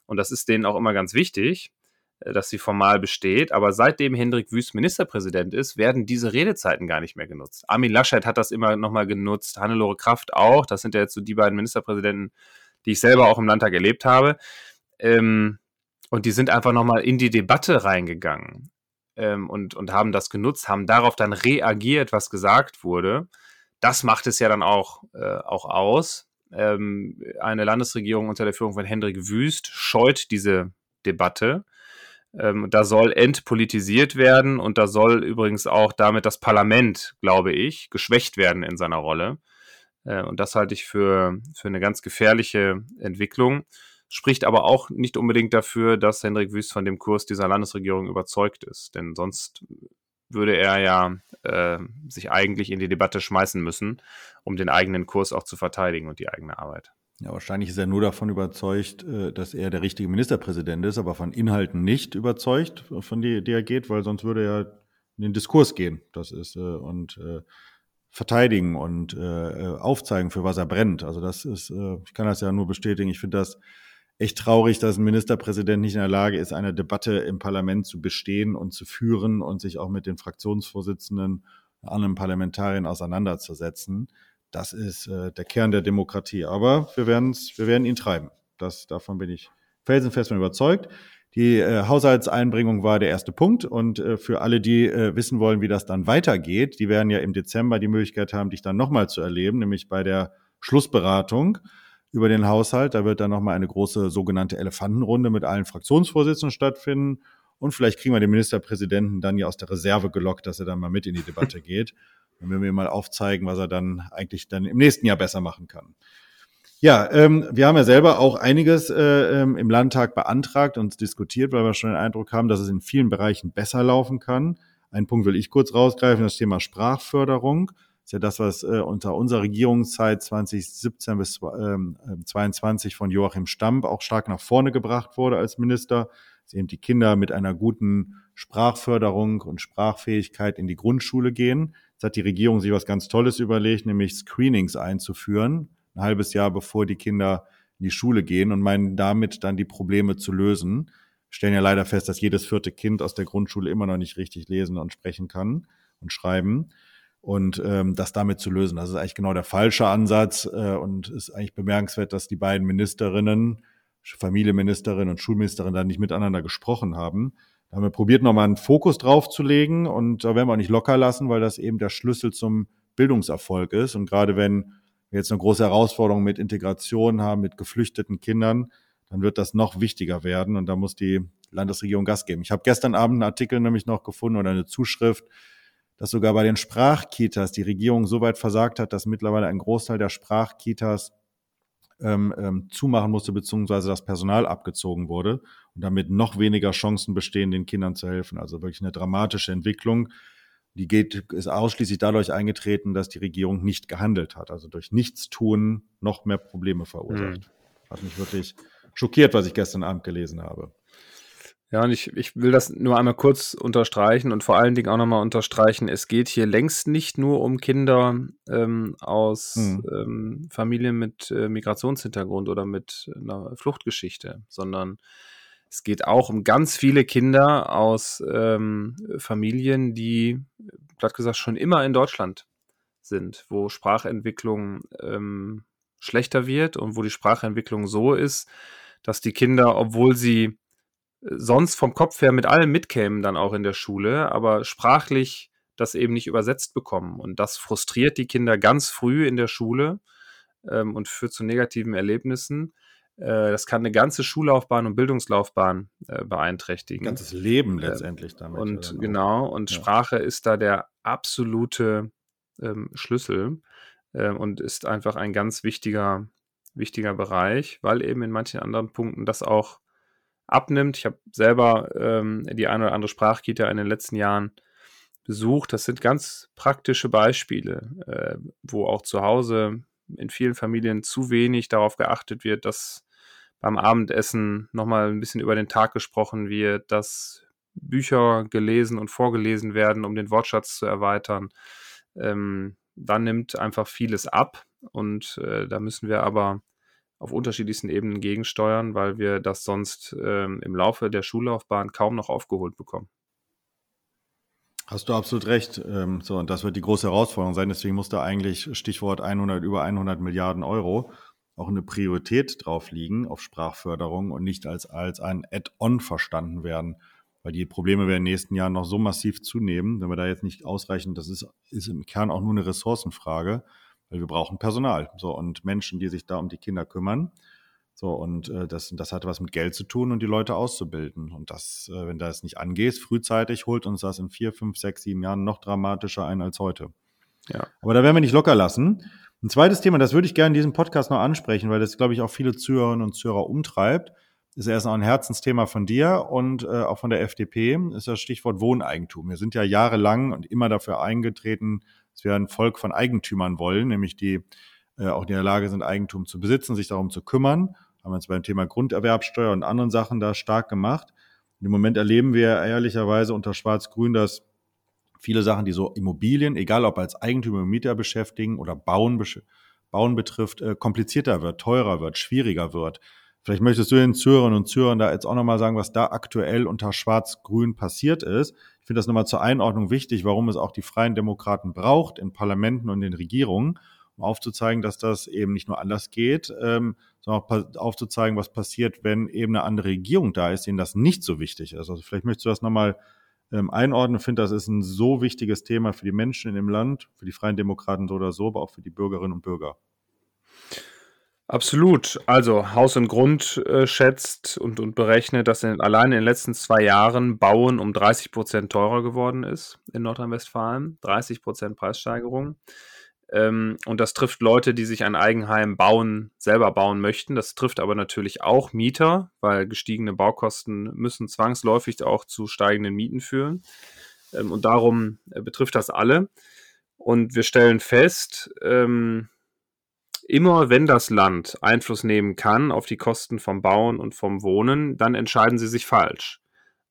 Und das ist denen auch immer ganz wichtig, dass sie formal besteht. Aber seitdem Hendrik Wüst Ministerpräsident ist, werden diese Redezeiten gar nicht mehr genutzt. Armin Laschet hat das immer nochmal genutzt, Hannelore Kraft auch. Das sind ja jetzt so die beiden Ministerpräsidenten, die ich selber auch im Landtag erlebt habe. Ähm, und die sind einfach nochmal in die Debatte reingegangen ähm, und, und haben das genutzt, haben darauf dann reagiert, was gesagt wurde. Das macht es ja dann auch, äh, auch aus. Ähm, eine Landesregierung unter der Führung von Hendrik Wüst scheut diese Debatte. Ähm, da soll entpolitisiert werden und da soll übrigens auch damit das Parlament, glaube ich, geschwächt werden in seiner Rolle. Äh, und das halte ich für, für eine ganz gefährliche Entwicklung spricht aber auch nicht unbedingt dafür, dass Hendrik Wüst von dem Kurs dieser Landesregierung überzeugt ist. Denn sonst würde er ja äh, sich eigentlich in die Debatte schmeißen müssen, um den eigenen Kurs auch zu verteidigen und die eigene Arbeit. Ja, wahrscheinlich ist er nur davon überzeugt, äh, dass er der richtige Ministerpräsident ist, aber von Inhalten nicht überzeugt, von die, die er geht, weil sonst würde er in den Diskurs gehen. Das ist äh, und verteidigen und äh, aufzeigen, für was er brennt. Also das ist, äh, ich kann das ja nur bestätigen. Ich finde das echt traurig, dass ein Ministerpräsident nicht in der Lage ist, eine Debatte im Parlament zu bestehen und zu führen und sich auch mit den Fraktionsvorsitzenden, anderen Parlamentariern auseinanderzusetzen. Das ist äh, der Kern der Demokratie. Aber wir, wir werden ihn treiben. Das, davon bin ich felsenfest von überzeugt. Die äh, Haushaltseinbringung war der erste Punkt. Und äh, für alle, die äh, wissen wollen, wie das dann weitergeht, die werden ja im Dezember die Möglichkeit haben, dich dann nochmal zu erleben, nämlich bei der Schlussberatung über den Haushalt. Da wird dann nochmal eine große sogenannte Elefantenrunde mit allen Fraktionsvorsitzenden stattfinden. Und vielleicht kriegen wir den Ministerpräsidenten dann ja aus der Reserve gelockt, dass er dann mal mit in die Debatte geht. Dann werden wir mal aufzeigen, was er dann eigentlich dann im nächsten Jahr besser machen kann. Ja, ähm, wir haben ja selber auch einiges äh, ähm, im Landtag beantragt und diskutiert, weil wir schon den Eindruck haben, dass es in vielen Bereichen besser laufen kann. Einen Punkt will ich kurz rausgreifen, das Thema Sprachförderung. Das ist ja das, was äh, unter unserer Regierungszeit 2017 bis ähm, 22 von Joachim Stamp auch stark nach vorne gebracht wurde als Minister, dass eben die Kinder mit einer guten Sprachförderung und Sprachfähigkeit in die Grundschule gehen. Jetzt hat die Regierung sich was ganz Tolles überlegt, nämlich Screenings einzuführen ein halbes Jahr bevor die Kinder in die Schule gehen und meinen damit dann die Probleme zu lösen. Wir stellen ja leider fest, dass jedes vierte Kind aus der Grundschule immer noch nicht richtig lesen und sprechen kann und schreiben. Und ähm, das damit zu lösen, das ist eigentlich genau der falsche Ansatz äh, und ist eigentlich bemerkenswert, dass die beiden Ministerinnen, Familienministerin und Schulministerin, da nicht miteinander gesprochen haben. Da haben wir probiert, nochmal einen Fokus drauf zu legen und da werden wir auch nicht locker lassen, weil das eben der Schlüssel zum Bildungserfolg ist. Und gerade wenn wir jetzt eine große Herausforderung mit Integration haben, mit geflüchteten Kindern, dann wird das noch wichtiger werden und da muss die Landesregierung Gas geben. Ich habe gestern Abend einen Artikel nämlich noch gefunden oder eine Zuschrift, dass sogar bei den Sprachkitas die Regierung so weit versagt hat, dass mittlerweile ein Großteil der Sprachkitas ähm, ähm, zumachen musste, beziehungsweise das Personal abgezogen wurde und damit noch weniger Chancen bestehen, den Kindern zu helfen. Also wirklich eine dramatische Entwicklung die geht, ist ausschließlich dadurch eingetreten, dass die Regierung nicht gehandelt hat. Also durch Nichtstun noch mehr Probleme verursacht. Mhm. Hat mich wirklich schockiert, was ich gestern Abend gelesen habe. Ja, und ich, ich will das nur einmal kurz unterstreichen und vor allen Dingen auch nochmal unterstreichen, es geht hier längst nicht nur um Kinder ähm, aus hm. ähm, Familien mit äh, Migrationshintergrund oder mit einer Fluchtgeschichte, sondern es geht auch um ganz viele Kinder aus ähm, Familien, die, platt gesagt, schon immer in Deutschland sind, wo Sprachentwicklung ähm, schlechter wird und wo die Sprachentwicklung so ist, dass die Kinder, obwohl sie sonst vom Kopf her mit allem mitkämen, dann auch in der Schule, aber sprachlich das eben nicht übersetzt bekommen. Und das frustriert die Kinder ganz früh in der Schule ähm, und führt zu negativen Erlebnissen. Äh, das kann eine ganze Schullaufbahn und Bildungslaufbahn äh, beeinträchtigen. Ganzes Leben äh, letztendlich damit. Und genau, und ja. Sprache ist da der absolute ähm, Schlüssel äh, und ist einfach ein ganz wichtiger, wichtiger Bereich, weil eben in manchen anderen Punkten das auch abnimmt. Ich habe selber ähm, die eine oder andere Sprachkita in den letzten Jahren besucht. Das sind ganz praktische Beispiele, äh, wo auch zu Hause in vielen Familien zu wenig darauf geachtet wird, dass beim Abendessen nochmal ein bisschen über den Tag gesprochen wird, dass Bücher gelesen und vorgelesen werden, um den Wortschatz zu erweitern. Ähm, dann nimmt einfach vieles ab und äh, da müssen wir aber auf unterschiedlichsten Ebenen gegensteuern, weil wir das sonst ähm, im Laufe der Schullaufbahn kaum noch aufgeholt bekommen. Hast du absolut recht. Ähm, so, und das wird die große Herausforderung sein. Deswegen muss da eigentlich Stichwort 100, über 100 Milliarden Euro auch eine Priorität drauf liegen auf Sprachförderung und nicht als, als ein Add-on verstanden werden. Weil die Probleme werden in den nächsten Jahren noch so massiv zunehmen, wenn wir da jetzt nicht ausreichen, das ist, ist im Kern auch nur eine Ressourcenfrage, weil wir brauchen Personal. So, und Menschen, die sich da um die Kinder kümmern. So, und äh, das, das hat was mit Geld zu tun und die Leute auszubilden. Und das, äh, wenn du das nicht angehst, frühzeitig holt uns das in vier, fünf, sechs, sieben Jahren noch dramatischer ein als heute. Ja. Aber da werden wir nicht locker lassen. Ein zweites Thema, das würde ich gerne in diesem Podcast noch ansprechen, weil das, glaube ich, auch viele Zuhörerinnen und Zuhörer umtreibt. Ist erst auch ein Herzensthema von dir und äh, auch von der FDP, ist das Stichwort Wohneigentum. Wir sind ja jahrelang und immer dafür eingetreten, dass wir ein Volk von Eigentümern wollen, nämlich die äh, auch in der Lage sind, Eigentum zu besitzen, sich darum zu kümmern haben wir uns beim Thema Grunderwerbsteuer und anderen Sachen da stark gemacht. Und Im Moment erleben wir ehrlicherweise unter Schwarz-Grün, dass viele Sachen, die so Immobilien, egal ob als Eigentümer oder Mieter beschäftigen oder Bauen, Bauen betrifft, äh, komplizierter wird, teurer wird, schwieriger wird. Vielleicht möchtest du den Zuhörern und Zuhörern da jetzt auch nochmal sagen, was da aktuell unter Schwarz-Grün passiert ist. Ich finde das nochmal zur Einordnung wichtig, warum es auch die Freien Demokraten braucht in Parlamenten und in Regierungen, um aufzuzeigen, dass das eben nicht nur anders geht, ähm, sondern auch aufzuzeigen, was passiert, wenn eben eine andere Regierung da ist, denen das nicht so wichtig ist. Also vielleicht möchtest du das nochmal ähm, einordnen. Ich finde, das ist ein so wichtiges Thema für die Menschen in dem Land, für die Freien Demokraten so oder so, aber auch für die Bürgerinnen und Bürger. Absolut. Also Haus und Grund äh, schätzt und, und berechnet, dass in, allein in den letzten zwei Jahren Bauen um 30 Prozent teurer geworden ist in Nordrhein-Westfalen. 30 Prozent Preissteigerung. Ähm, und das trifft Leute, die sich ein Eigenheim bauen, selber bauen möchten. Das trifft aber natürlich auch Mieter, weil gestiegene Baukosten müssen zwangsläufig auch zu steigenden Mieten führen. Ähm, und darum äh, betrifft das alle. Und wir stellen fest, ähm, immer wenn das Land Einfluss nehmen kann auf die Kosten vom Bauen und vom Wohnen, dann entscheiden sie sich falsch.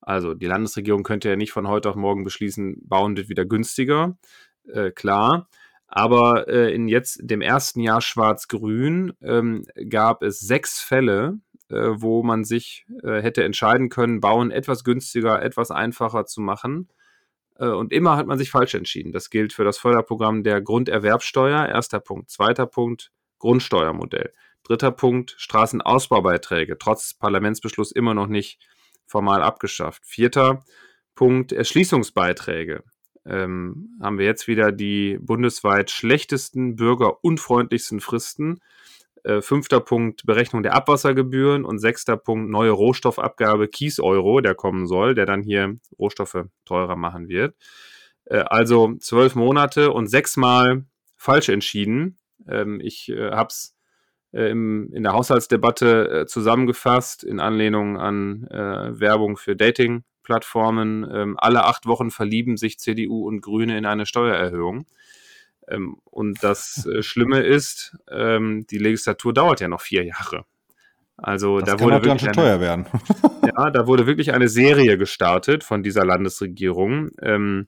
Also die Landesregierung könnte ja nicht von heute auf morgen beschließen, bauen wird wieder günstiger, äh, klar. Aber äh, in jetzt dem ersten Jahr Schwarz-Grün ähm, gab es sechs Fälle, äh, wo man sich äh, hätte entscheiden können, Bauen etwas günstiger, etwas einfacher zu machen. Äh, und immer hat man sich falsch entschieden. Das gilt für das Förderprogramm der Grunderwerbsteuer, erster Punkt. Zweiter Punkt, Grundsteuermodell. Dritter Punkt, Straßenausbaubeiträge, trotz Parlamentsbeschluss immer noch nicht formal abgeschafft. Vierter Punkt, Erschließungsbeiträge. Ähm, haben wir jetzt wieder die bundesweit schlechtesten, bürgerunfreundlichsten Fristen. Äh, fünfter Punkt, Berechnung der Abwassergebühren und sechster Punkt, neue Rohstoffabgabe Kies-Euro, der kommen soll, der dann hier Rohstoffe teurer machen wird. Äh, also zwölf Monate und sechsmal falsch entschieden. Ähm, ich äh, habe es äh, in der Haushaltsdebatte äh, zusammengefasst in Anlehnung an äh, Werbung für Dating-Plattformen. Ähm, alle acht Wochen verlieben sich CDU und Grüne in eine Steuererhöhung. Ähm, und das äh, Schlimme ist, ähm, die Legislatur dauert ja noch vier Jahre. Also das da wurde wirklich ganz teuer werden. ja, da wurde wirklich eine Serie gestartet von dieser Landesregierung. Ähm,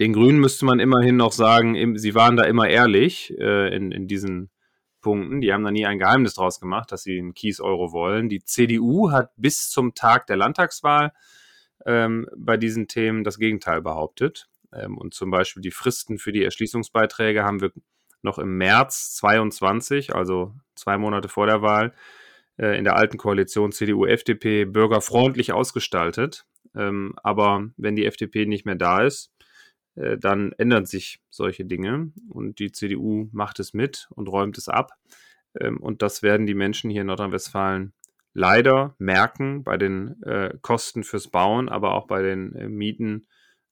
den Grünen müsste man immerhin noch sagen, sie waren da immer ehrlich äh, in, in diesen Punkten. Die haben da nie ein Geheimnis draus gemacht, dass sie einen Kies-Euro wollen. Die CDU hat bis zum Tag der Landtagswahl ähm, bei diesen Themen das Gegenteil behauptet. Ähm, und zum Beispiel die Fristen für die Erschließungsbeiträge haben wir noch im März 22, also zwei Monate vor der Wahl, äh, in der alten Koalition CDU-FDP bürgerfreundlich ausgestaltet. Ähm, aber wenn die FDP nicht mehr da ist, dann ändern sich solche Dinge und die CDU macht es mit und räumt es ab. Ähm, und das werden die Menschen hier in Nordrhein-Westfalen leider merken bei den äh, Kosten fürs Bauen, aber auch bei den äh, Mieten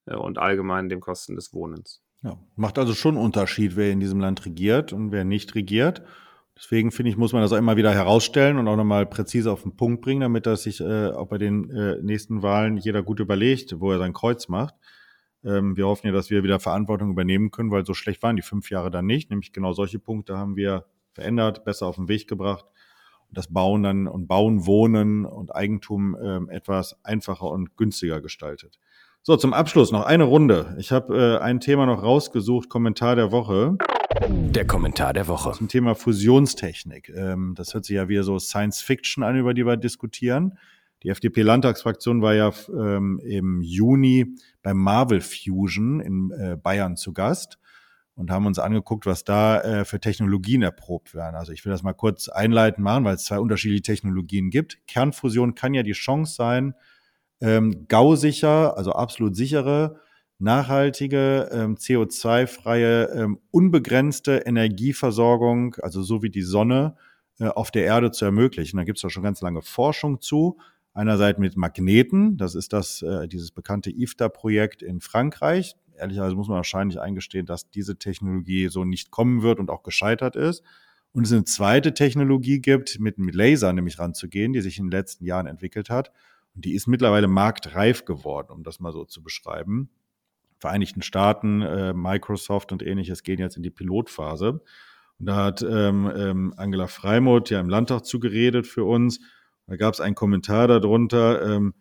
äh, und allgemein den Kosten des Wohnens. Ja, macht also schon Unterschied, wer in diesem Land regiert und wer nicht regiert. Deswegen finde ich, muss man das auch immer wieder herausstellen und auch nochmal präzise auf den Punkt bringen, damit das sich äh, auch bei den äh, nächsten Wahlen jeder gut überlegt, wo er sein Kreuz macht. Ähm, wir hoffen ja, dass wir wieder Verantwortung übernehmen können, weil so schlecht waren die fünf Jahre dann nicht. Nämlich genau solche Punkte haben wir verändert, besser auf den Weg gebracht und das Bauen dann und Bauen, Wohnen und Eigentum ähm, etwas einfacher und günstiger gestaltet. So, zum Abschluss noch eine Runde. Ich habe äh, ein Thema noch rausgesucht, Kommentar der Woche. Der Kommentar der Woche. Zum Thema Fusionstechnik. Ähm, das hört sich ja wieder so Science Fiction an, über die wir diskutieren. Die FDP-Landtagsfraktion war ja ähm, im Juni beim Marvel Fusion in äh, Bayern zu Gast und haben uns angeguckt, was da äh, für Technologien erprobt werden. Also ich will das mal kurz einleiten machen, weil es zwei unterschiedliche Technologien gibt. Kernfusion kann ja die Chance sein, ähm, gausicher, also absolut sichere, nachhaltige, ähm, CO2-freie, ähm, unbegrenzte Energieversorgung, also so wie die Sonne, äh, auf der Erde zu ermöglichen. Da gibt es ja schon ganz lange Forschung zu. Einerseits mit Magneten, das ist das, äh, dieses bekannte IFTA-Projekt in Frankreich. Ehrlicherweise muss man wahrscheinlich eingestehen, dass diese Technologie so nicht kommen wird und auch gescheitert ist. Und es eine zweite Technologie gibt, mit einem Laser nämlich ranzugehen, die sich in den letzten Jahren entwickelt hat. Und die ist mittlerweile marktreif geworden, um das mal so zu beschreiben. Vereinigten Staaten, äh, Microsoft und ähnliches gehen jetzt in die Pilotphase. Und da hat ähm, ähm, Angela Freimuth ja im Landtag zugeredet für uns da gab es einen Kommentar darunter, ähm,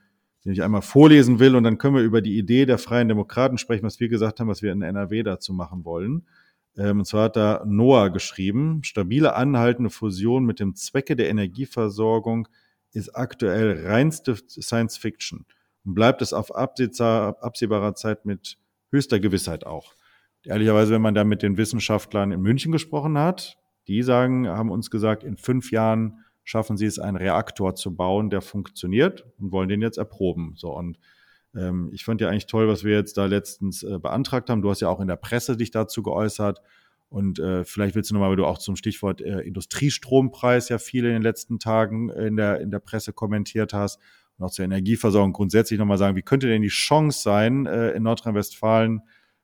den ich einmal vorlesen will und dann können wir über die Idee der Freien Demokraten sprechen, was wir gesagt haben, was wir in NRW dazu machen wollen. Ähm, und zwar hat da Noah geschrieben, stabile anhaltende Fusion mit dem Zwecke der Energieversorgung ist aktuell reinste Science Fiction und bleibt es auf absehbarer Zeit mit höchster Gewissheit auch. Ehrlicherweise, wenn man da mit den Wissenschaftlern in München gesprochen hat, die sagen, haben uns gesagt, in fünf Jahren schaffen sie es, einen Reaktor zu bauen, der funktioniert und wollen den jetzt erproben. So und ähm, ich fand ja eigentlich toll, was wir jetzt da letztens äh, beantragt haben. Du hast ja auch in der Presse dich dazu geäußert. Und äh, vielleicht willst du nochmal, weil du auch zum Stichwort äh, Industriestrompreis ja viele in den letzten Tagen in der, in der Presse kommentiert hast und auch zur Energieversorgung grundsätzlich nochmal sagen, wie könnte denn die Chance sein, äh, in Nordrhein-Westfalen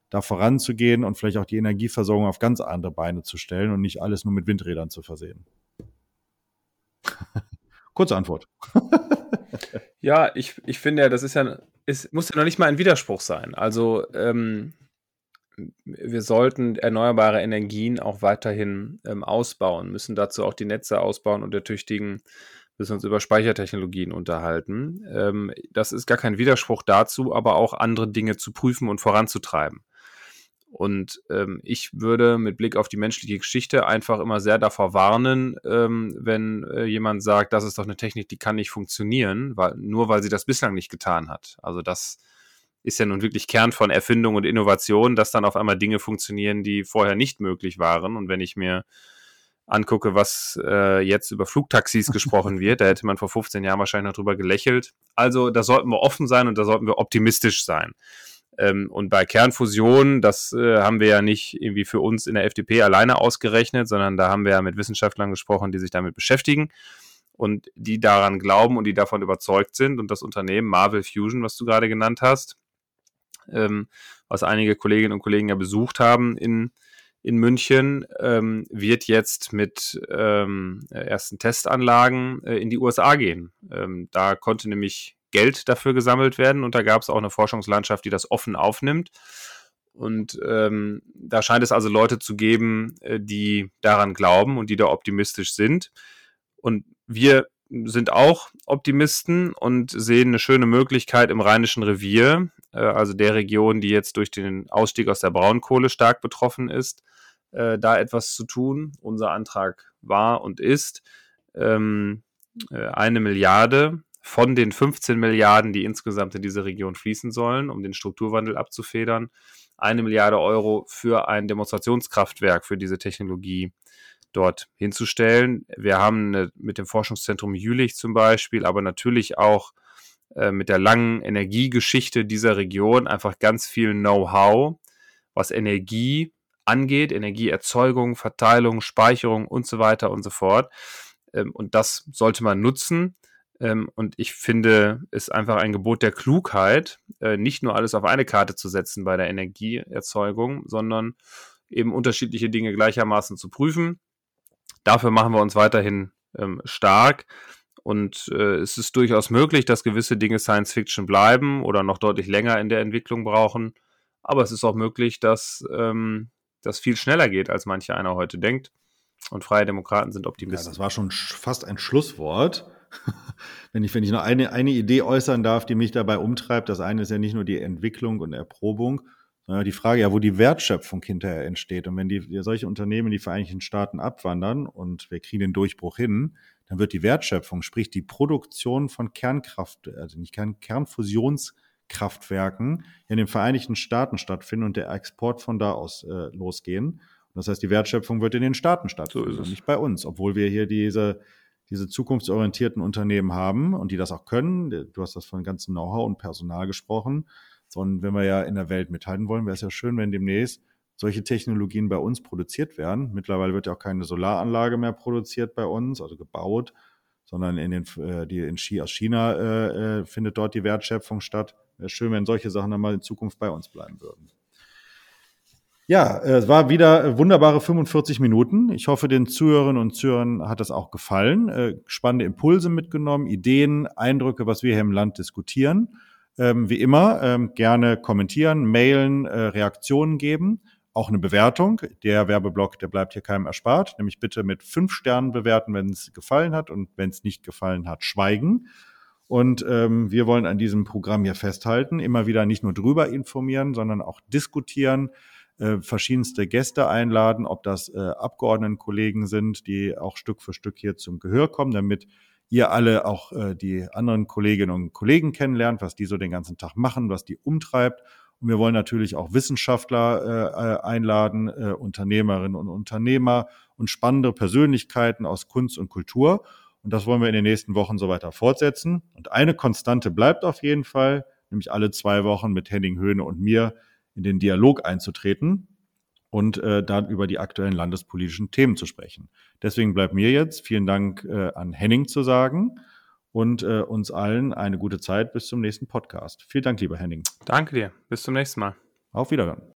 da voranzugehen und vielleicht auch die Energieversorgung auf ganz andere Beine zu stellen und nicht alles nur mit Windrädern zu versehen? Kurze Antwort. ja, ich, ich finde ja, das ist ja, es muss ja noch nicht mal ein Widerspruch sein. Also ähm, wir sollten erneuerbare Energien auch weiterhin ähm, ausbauen, müssen dazu auch die Netze ausbauen und ertüchtigen, müssen uns über Speichertechnologien unterhalten. Ähm, das ist gar kein Widerspruch dazu, aber auch andere Dinge zu prüfen und voranzutreiben. Und ähm, ich würde mit Blick auf die menschliche Geschichte einfach immer sehr davor warnen, ähm, wenn äh, jemand sagt, das ist doch eine Technik, die kann nicht funktionieren, weil, nur weil sie das bislang nicht getan hat. Also das ist ja nun wirklich Kern von Erfindung und Innovation, dass dann auf einmal Dinge funktionieren, die vorher nicht möglich waren. Und wenn ich mir angucke, was äh, jetzt über Flugtaxis gesprochen wird, da hätte man vor 15 Jahren wahrscheinlich noch drüber gelächelt. Also da sollten wir offen sein und da sollten wir optimistisch sein. Ähm, und bei Kernfusion, das äh, haben wir ja nicht irgendwie für uns in der FDP alleine ausgerechnet, sondern da haben wir ja mit Wissenschaftlern gesprochen, die sich damit beschäftigen und die daran glauben und die davon überzeugt sind. Und das Unternehmen Marvel Fusion, was du gerade genannt hast, ähm, was einige Kolleginnen und Kollegen ja besucht haben in, in München, ähm, wird jetzt mit ähm, ersten Testanlagen äh, in die USA gehen. Ähm, da konnte nämlich Geld dafür gesammelt werden und da gab es auch eine Forschungslandschaft, die das offen aufnimmt. Und ähm, da scheint es also Leute zu geben, äh, die daran glauben und die da optimistisch sind. Und wir sind auch Optimisten und sehen eine schöne Möglichkeit im Rheinischen Revier, äh, also der Region, die jetzt durch den Ausstieg aus der Braunkohle stark betroffen ist, äh, da etwas zu tun. Unser Antrag war und ist ähm, äh, eine Milliarde von den 15 Milliarden, die insgesamt in diese Region fließen sollen, um den Strukturwandel abzufedern, eine Milliarde Euro für ein Demonstrationskraftwerk für diese Technologie dort hinzustellen. Wir haben mit dem Forschungszentrum Jülich zum Beispiel, aber natürlich auch äh, mit der langen Energiegeschichte dieser Region einfach ganz viel Know-how, was Energie angeht, Energieerzeugung, Verteilung, Speicherung und so weiter und so fort. Ähm, und das sollte man nutzen. Ähm, und ich finde es einfach ein Gebot der Klugheit, äh, nicht nur alles auf eine Karte zu setzen bei der Energieerzeugung, sondern eben unterschiedliche Dinge gleichermaßen zu prüfen. Dafür machen wir uns weiterhin ähm, stark. Und äh, es ist durchaus möglich, dass gewisse Dinge Science Fiction bleiben oder noch deutlich länger in der Entwicklung brauchen. Aber es ist auch möglich, dass ähm, das viel schneller geht, als manche einer heute denkt. Und Freie Demokraten sind Optimisten. Ja, das war schon fast ein Schlusswort. wenn ich, wenn ich noch eine, eine Idee äußern darf, die mich dabei umtreibt, das eine ist ja nicht nur die Entwicklung und Erprobung, sondern die Frage ja, wo die Wertschöpfung hinterher entsteht. Und wenn die, solche Unternehmen in die Vereinigten Staaten abwandern und wir kriegen den Durchbruch hin, dann wird die Wertschöpfung, sprich die Produktion von Kernkraft, also nicht Kern, Kernfusionskraftwerken in den Vereinigten Staaten stattfinden und der Export von da aus äh, losgehen. das heißt, die Wertschöpfung wird in den Staaten stattfinden, so nicht bei uns, obwohl wir hier diese diese zukunftsorientierten Unternehmen haben und die das auch können. Du hast das von ganzem Know-how und Personal gesprochen. Sondern wenn wir ja in der Welt mithalten wollen, wäre es ja schön, wenn demnächst solche Technologien bei uns produziert werden. Mittlerweile wird ja auch keine Solaranlage mehr produziert bei uns, also gebaut, sondern in den, äh, die in China, aus China äh, äh, findet dort die Wertschöpfung statt. Wäre schön, wenn solche Sachen dann mal in Zukunft bei uns bleiben würden. Ja, es war wieder wunderbare 45 Minuten. Ich hoffe, den Zuhörerinnen und Zuhörern hat das auch gefallen. Äh, spannende Impulse mitgenommen, Ideen, Eindrücke, was wir hier im Land diskutieren. Ähm, wie immer, ähm, gerne kommentieren, mailen, äh, Reaktionen geben, auch eine Bewertung. Der Werbeblock, der bleibt hier keinem erspart. Nämlich bitte mit fünf Sternen bewerten, wenn es gefallen hat und wenn es nicht gefallen hat, schweigen. Und ähm, wir wollen an diesem Programm hier festhalten, immer wieder nicht nur drüber informieren, sondern auch diskutieren, äh, verschiedenste Gäste einladen, ob das äh, Abgeordnetenkollegen sind, die auch Stück für Stück hier zum Gehör kommen, damit ihr alle auch äh, die anderen Kolleginnen und Kollegen kennenlernt, was die so den ganzen Tag machen, was die umtreibt. Und wir wollen natürlich auch Wissenschaftler äh, äh einladen, äh, Unternehmerinnen und Unternehmer und spannende Persönlichkeiten aus Kunst und Kultur. Und das wollen wir in den nächsten Wochen so weiter fortsetzen. Und eine Konstante bleibt auf jeden Fall, nämlich alle zwei Wochen mit Henning Höhne und mir in den Dialog einzutreten und äh, dann über die aktuellen landespolitischen Themen zu sprechen. Deswegen bleibt mir jetzt vielen Dank äh, an Henning zu sagen und äh, uns allen eine gute Zeit bis zum nächsten Podcast. Vielen Dank, lieber Henning. Danke dir. Bis zum nächsten Mal. Auf Wiederhören.